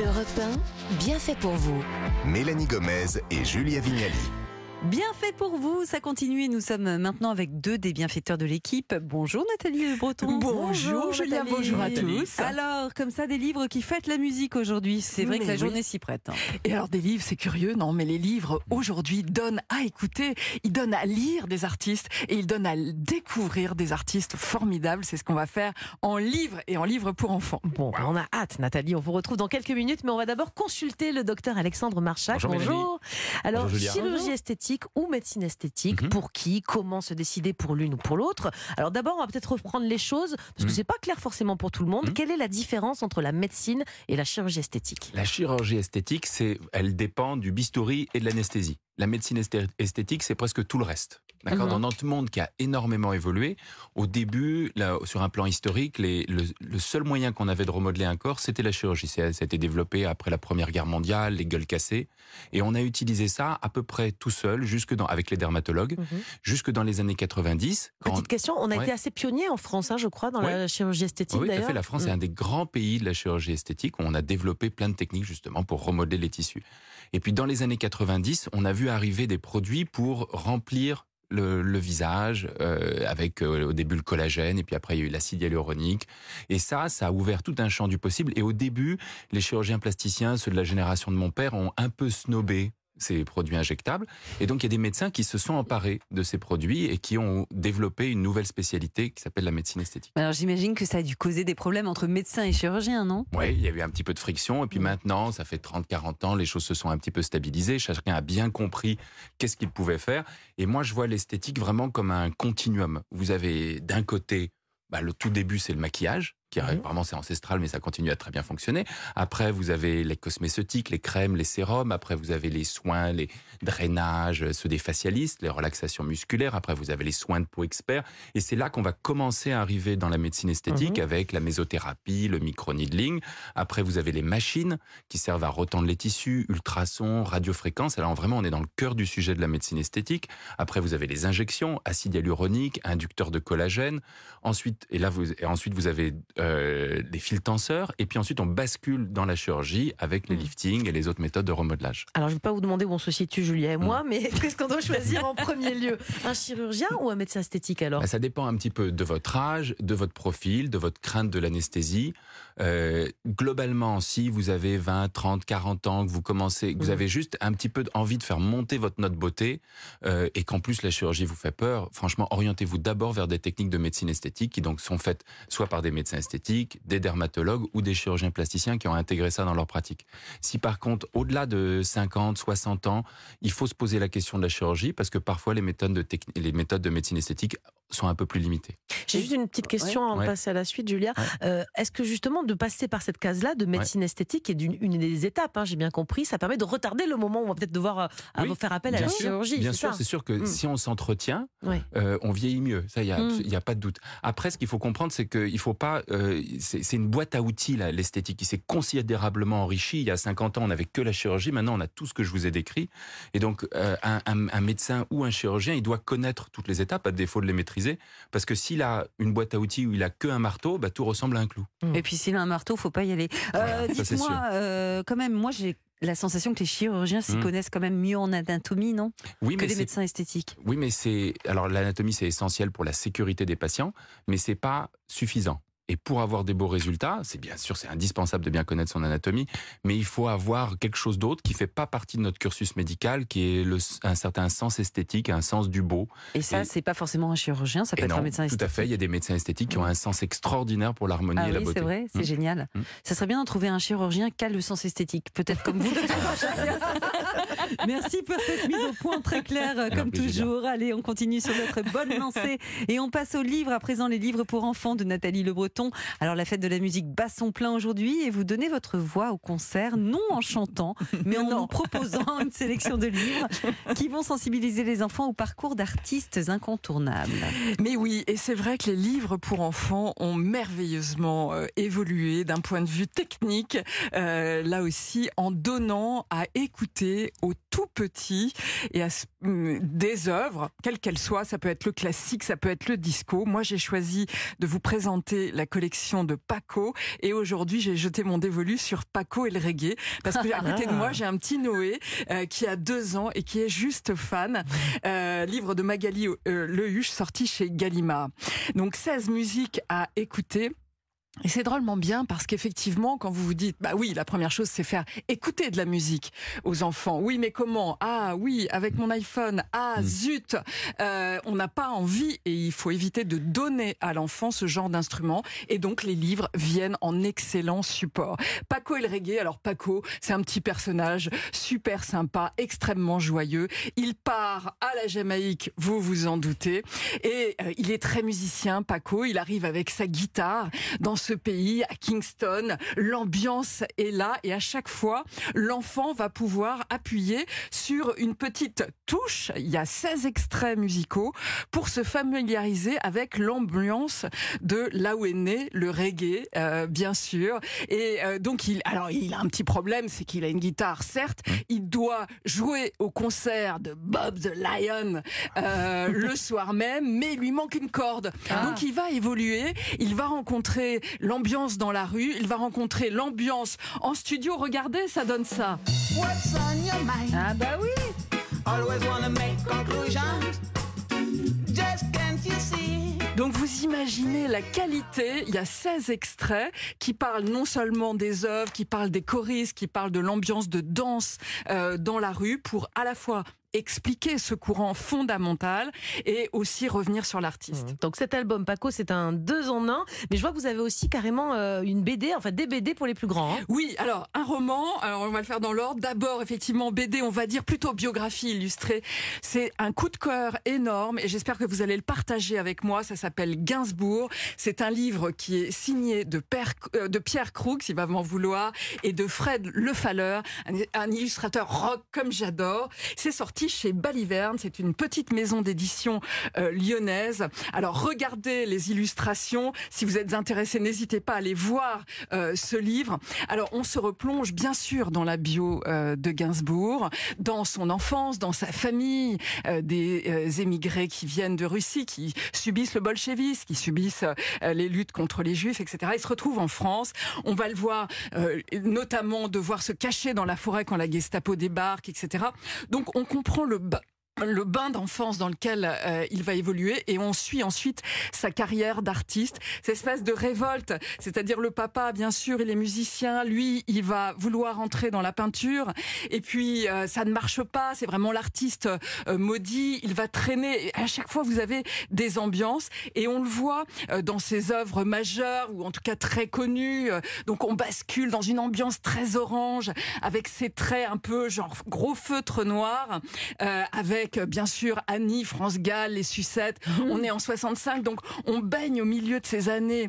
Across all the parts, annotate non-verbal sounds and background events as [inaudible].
Europe 1, bien fait pour vous. Mélanie Gomez et Julia Vignali. Bien fait pour vous, ça continue et nous sommes maintenant avec deux des bienfaiteurs de l'équipe. Bonjour Nathalie Le Breton. Bonjour, Nathalie. bonjour à tous. Alors, comme ça, des livres qui fêtent la musique aujourd'hui. C'est vrai Mais que la oui. journée s'y prête. hein. Et alors des livres, c'est curieux, non Mais les livres aujourd'hui donnent à écouter, ils donnent à lire des artistes et ils donnent à découvrir des artistes formidables. C'est ce qu'on va faire en livre et en livre pour enfants. Bon, on a hâte, Nathalie. On vous retrouve dans quelques minutes, mais on va d'abord consulter le docteur Alexandre Marchac. Bonjour. Alors, Bonjour, chirurgie esthétique ou médecine esthétique, Mhm. pour qui Comment se décider pour l'une ou pour l'autre Alors, d'abord, on va peut-être reprendre les choses, parce que Mhm. c'est pas clair forcément pour tout le monde. Mhm. Quelle est la différence entre la médecine et la chirurgie esthétique? La chirurgie esthétique, c'est, elle dépend du bistouri et de l'anesthésie. La médecine esthé- esthétique, c'est presque tout le reste. D'accord? Mhm. Dans notre monde qui a énormément évolué, au début, là, sur un plan historique, les- le, le seul moyen qu'on avait de remodeler un corps, c'était la chirurgie. Ça a été développé après la Première Guerre mondiale, les gueules cassées. Et on a utilisé ça à peu près tout seul, jusque dans, avec les dermatologues, jusque dans les années 90. quand- Petite question, on a Ouais. été assez pionnier en France, hein, je crois, dans la chirurgie esthétique Oui, tout à fait. La France est Mm. un des grands pays de la chirurgie esthétique où on a développé plein de techniques justement pour remodeler les tissus. Et puis dans les années 90, on a vu arriver des produits pour remplir le, visage euh, avec euh, au début le collagène et puis après il y a eu l'acide hyaluronique. Et ça ça a ouvert tout un champ du possible. Et au début les chirurgiens plasticiens ceux de la génération de mon père ont un peu snobé ces produits injectables et donc il y a des médecins qui se sont emparés de ces produits et qui ont développé une nouvelle spécialité qui s'appelle la médecine esthétique. Alors, j'imagine que ça a dû causer des problèmes entre médecins et chirurgiens, non? Oui, il y a eu un petit peu de friction. Et puis maintenant, ça fait 30-40 ans, les choses se sont un petit peu stabilisées. Chacun a bien compris qu'est-ce qu'il pouvait faire. Et moi, je vois l'esthétique vraiment comme un continuum. Vous avez d'un côté, bah, le tout début, c'est le maquillage, qui Mhm. vraiment, c'est ancestral, mais ça continue à très bien fonctionner. Après, vous avez les cosmétiques, les crèmes, les sérums. Après, vous avez les soins, les drainages, ceux des facialistes, les relaxations musculaires. Après, vous avez les soins de peau experts. Et c'est là qu'on va commencer à arriver dans la médecine esthétique Mhm. avec la mésothérapie, le micro-needling. Après, vous avez les machines qui servent à retendre les tissus, ultrasons, radiofréquences. Alors vraiment, on est dans le cœur du sujet de la médecine esthétique. Après, vous avez les injections, acide hyaluronique, inducteur de collagène. Ensuite, et là, vous, et ensuite, vous avez euh, les fils tenseurs. Et puis ensuite, on bascule dans la chirurgie avec les Mhm. liftings et les autres méthodes de remodelage. Alors, je ne vais pas vous demander où on se situe, Julia et Mm. moi, mais [laughs] qu'est-ce qu'on doit choisir en premier lieu? Un chirurgien ou un médecin esthétique alors? Bah, ça dépend un petit peu de votre âge, de votre profil, de votre crainte de l'anesthésie. Euh, globalement, si vous avez 20, 30, 40 ans, que vous commencez, que vous Mhm. avez juste un petit peu envie de faire monter votre note beauté euh, et qu'en plus la chirurgie vous fait peur, franchement, orientez-vous d'abord vers des techniques de médecine esthétique qui donc sont faites soit par des médecins esthétiques, des dermatologues ou des chirurgiens plasticiens qui ont intégré ça dans leur pratique. Si par contre, au-delà de 50, 60 ans, il faut se poser la question de la chirurgie parce que parfois les méthodes de, les méthodes de médecine esthétique sont un peu plus limitées. J'ai juste une petite question avant Ouais. de passer à la suite, Julia. Ouais. Euh, Est-ce que justement de passer par cette case-là de médecine esthétique est d'une une des étapes, hein, j'ai bien compris, ça permet de retarder le moment où on va peut-être devoir euh, à Oui, faire appel à la sûr, chirurgie. Bien sûr, c'est sûr que Mm. si on s'entretient, Ouais. euh, on vieillit mieux. Ça, il y a, Mm. il y a pas de doute. Après, ce qu'il faut comprendre, c'est qu'il faut pas. euh, c'est une boîte à outils l'esthétique, qui s'est considérablement enrichie. Il y a 50 ans, on n'avait que la chirurgie. Maintenant, on a tout ce que je vous ai décrit. Et donc, euh, un, un- un médecin ou un chirurgien, il doit connaître toutes les étapes, à défaut de les maîtriser, parce que s'il a une boîte à outils où il a que un marteau, bah, tout ressemble à un clou. Et puis, s'il a un marteau, faut pas y aller. Euh, Voilà, Dites-moi, euh, quand même, moi, j'ai la sensation que les chirurgiens s'y Mm. connaissent quand même mieux en anatomie, non? Oui, Que mais les médecins esthétiques. Oui, mais c'est alors l'anatomie c'est essentiel pour la sécurité des patients, mais c'est pas suffisant. Et pour avoir des beaux résultats, c'est bien sûr c'est indispensable de bien connaître son anatomie, mais il faut avoir quelque chose d'autre qui fait pas partie de notre cursus médical, qui est le, un certain sens esthétique, un sens du beau. Et ça, c'est pas forcément un chirurgien, ça peut être non, un médecin tout esthétique. à fait. Il y a des médecins esthétiques qui ont un sens extraordinaire pour l'harmonie Ah et la beauté. c'est vrai, c'est Mm. génial. Mm. Ça serait bien d'en trouver un chirurgien qui a le sens esthétique, peut-être comme vous. [laughs] [laughs] Merci pour cette mise au point très claire, comme toujours. Allez, on continue sur notre bonne lancée et on passe au livre. À présent, les livres pour enfants de Nathalie Le Breton. Alors, la fête de la musique bat son plein aujourd'hui et vous donnez votre voix au concert, non en chantant, [laughs] mais en nous proposant une sélection de livres [laughs] qui vont sensibiliser les enfants au parcours d'artistes incontournables. Mais oui, et c'est vrai que les livres pour enfants ont merveilleusement euh, évolué d'un point de vue technique, euh, là aussi en donnant à écouter aux tout petits et à, hum, des œuvres, quelles qu'elles soient, ça peut être le classique, ça peut être le disco. Moi j'ai choisi de vous présenter la collection de Paco. Et aujourd'hui, j'ai jeté mon dévolu sur Paco et le reggae. Parce que à côté de moi, j'ai un petit Noé euh, qui a deux ans et qui est juste fan. Euh, livre de Magali euh, Lehuche sorti chez Gallimard. Donc 16 musiques à écouter. Et c'est drôlement bien parce qu'effectivement, quand vous vous dites, bah oui, la première chose, c'est faire écouter de la musique aux enfants. Oui, mais comment? Ah oui, avec mon iPhone. Ah Mm. zut, Euh, on n'a pas envie et il faut éviter de donner à l'enfant ce genre d'instrument. Et donc les livres viennent en excellent support. Paco et le reggae. Alors Paco, c'est un petit personnage super sympa, extrêmement joyeux. Il part à la Jamaïque, vous vous en doutez, et euh, il est très musicien. Paco, il arrive avec sa guitare dans ce pays, à Kingston. L'ambiance est là et à chaque fois, l'enfant va pouvoir appuyer sur une petite touche. Il y a 16 extraits musicaux pour se familiariser avec l'ambiance de là où est né le reggae, euh, bien sûr. Et euh, donc, il, alors, il a un petit problème, c'est qu'il a une guitare, certes. Il doit jouer au concert de Bob the Lion euh, [laughs] le soir même, mais il lui manque une corde. Donc, il va évoluer. Il va rencontrer l'ambiance dans la rue. Il va rencontrer l'ambiance en studio. Regardez, ça donne ça. What's on your mind? Ah bah oui Always wanna make conclusions. Just can't you see? Donc vous imaginez la qualité, il y a 16 extraits qui parlent non seulement des œuvres, qui parlent des choristes, qui parlent de l'ambiance de danse euh, dans la rue pour à la fois expliquer ce courant fondamental et aussi revenir sur l'artiste. Donc cet album Paco, c'est un deux en un. Mais je vois que vous avez aussi carrément euh, une BD, enfin des BD pour les plus grands. hein. Oui, alors un roman, alors on va le faire dans l'ordre. D'abord, effectivement, BD, on va dire plutôt biographie illustrée. C'est un coup de cœur énorme et j'espère que vous allez le partager avec moi. Ça s'appelle Gainsbourg. C'est un livre qui est signé de, Père- euh, de Pierre Croux, il va m'en vouloir, et de Fred Lefalleur, un, un illustrateur rock comme j'adore. C'est sorti chez Baliverne. C'est une petite maison d'édition euh, lyonnaise. Alors regardez les illustrations. Si vous êtes intéressé, n'hésitez pas à aller voir euh, ce livre. Alors on se replonge bien sûr dans la bio euh, de Gainsbourg, dans son enfance, dans sa famille, euh, des euh, émigrés qui viennent de Russie, qui subissent le bolchevisme, qui subissent euh, les luttes contre les juifs, etc. Il se retrouve en France. On va le voir notamment devoir se cacher dans la forêt quand la Gestapo débarque, etc. Donc on comprend le ba- le bain d'enfance dans lequel euh, il va évoluer et on suit ensuite sa carrière d'artiste, cette espèce de révolte, c'est-à-dire le papa bien sûr il est musicien, lui il va vouloir entrer dans la peinture et puis euh, ça ne marche pas, c'est vraiment l'artiste euh, maudit, il va traîner à chaque fois vous avez des ambiances et on le voit euh, dans ses œuvres majeures ou en tout cas très connues, euh, donc on bascule dans une ambiance très orange avec ses traits un peu genre gros feutre noir euh, avec euh, bien sûr Annie, France Gall, les sucettes. On est en 65, donc on baigne au milieu de ces années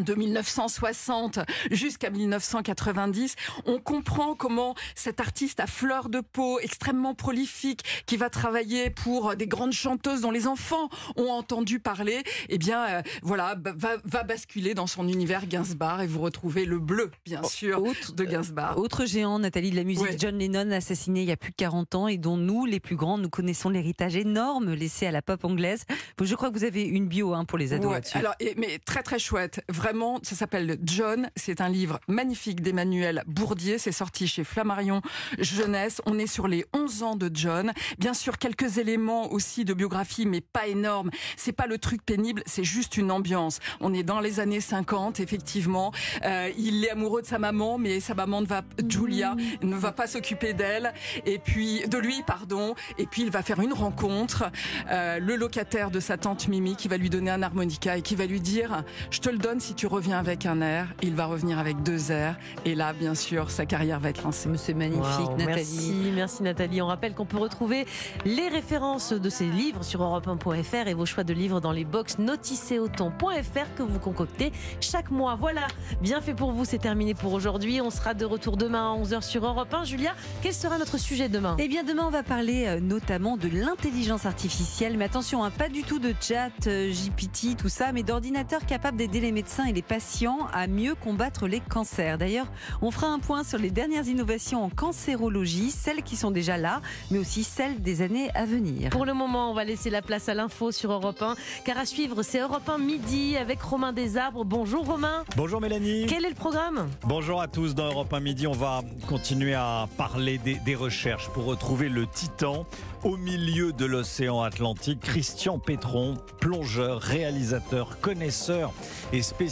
de 1960 jusqu'à 1990, on comprend comment cet artiste à fleur de peau, extrêmement prolifique, qui va travailler pour des grandes chanteuses dont les enfants ont entendu parler, eh bien, euh, voilà, va, va basculer dans son univers Gainsbourg et vous retrouvez le bleu, bien sûr, Autre, de Gainsbourg. autre géant, Nathalie de la musique, Ouais. John Lennon, assassiné il y a plus de 40 ans et dont nous, les plus grands, nous connaissons l'héritage énorme laissé à la pop anglaise. Je crois que vous avez une bio hein, pour les ados Ouais, là-dessus. alors, mais très très chouette. Vraiment, ça s'appelle John. C'est un livre magnifique d'Emmanuel Bourdier. C'est sorti chez Flammarion Jeunesse. On est sur les 11 ans de John. Bien sûr, quelques éléments aussi de biographie, mais pas énormes. C'est pas le truc pénible, c'est juste une ambiance. On est dans les années 50, effectivement. Euh, il est amoureux de sa maman, mais sa maman ne va, Julia, ne va pas s'occuper d'elle. Et puis, de lui, pardon. Et puis, il va faire une rencontre. Euh, le locataire de sa tante Mimi qui va lui donner un harmonica et qui va lui dire je te le donne si tu reviens avec un air il va revenir avec deux airs et là bien sûr sa carrière va être lancée C'est magnifique, Nathalie. Merci, merci Nathalie. On rappelle qu'on peut retrouver les références de ces livres sur europe1.fr et vos choix de livres dans les box noticeauton.fr que vous concoctez chaque mois. Voilà, bien fait pour vous, c'est terminé pour aujourd'hui. On sera de retour demain à 11h sur Europe 1. Julia, quel sera notre sujet demain? Eh bien, demain, on va parler euh, notamment de l'intelligence artificielle. Mais attention, hein, pas du tout de chat, euh, GPT, tout ça, mais d'ordinateurs capables d'aider les médecins médecins et les patients à mieux combattre les cancers. D'ailleurs, on fera un point sur les dernières innovations en cancérologie, celles qui sont déjà là, mais aussi celles des années à venir. Pour le moment, on va laisser la place à l'info sur Europe 1. Car à suivre, c'est Europe 1 midi avec Romain Desarbres. Bonjour Romain. Bonjour Mélanie. Quel est le programme? Bonjour à tous. Dans Europe 1 Midi, on va continuer à parler des, des recherches pour retrouver le Titan au milieu de l'océan Atlantique. Christian Pétron, plongeur, réalisateur, connaisseur et spécialiste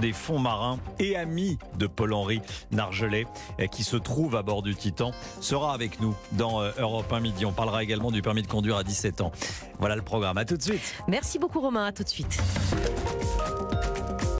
des fonds marins et ami de Paul-Henri Nargelet, eh, qui se trouve à bord du Titan, sera avec nous dans euh, Europe 1 Midi. On parlera également du permis de conduire à 17 ans. Voilà le programme. À tout de suite. Merci beaucoup Romain, à tout de suite.